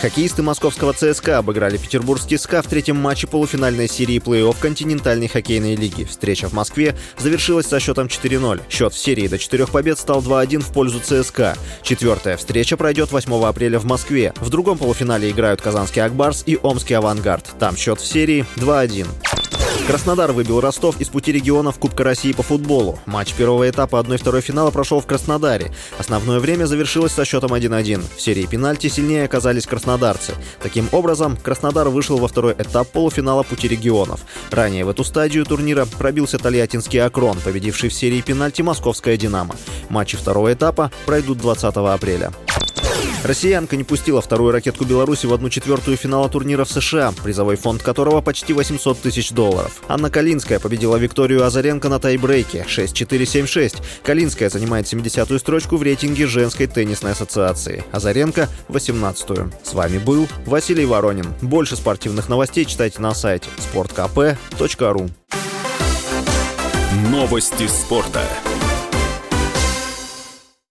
Хоккеисты московского ЦСКА обыграли петербургский СКА в третьем матче полуфинальной серии плей-офф континентальной хоккейной лиги. Встреча в Москве завершилась со счетом 4-0. Счет в серии до четырех побед стал 2-1 в пользу ЦСКА. Четвертая встреча пройдет 8 апреля в Москве. В другом полуфинале играют казанский Акбарс и омский Авангард. Там счет в серии 2-1. Краснодар выбил Ростов из пути регионов Кубка России по футболу. Матч первого этапа 1-2 финала прошел в Краснодаре. Основное время завершилось со счетом 1-1. В серии пенальти сильнее оказались краснодарцы. Таким образом, Краснодар вышел во второй этап полуфинала пути регионов. Ранее в эту стадию турнира пробился тольяттинский Акрон, победивший в серии пенальти московская «Динамо». Матчи второго этапа пройдут 20 апреля. Россиянка не пустила вторую ракетку Беларуси в одну четвертую финала турнира в США, призовой фонд которого почти 800 тысяч долларов. Анна Калинская победила Викторию Азаренко на тайбрейке 6-4-7-6. Калинская занимает 70-ю строчку в рейтинге женской теннисной ассоциации. Азаренко — 18-ю. С вами был Василий Воронин. Больше спортивных новостей читайте на сайте sportkp.ru Новости спорта.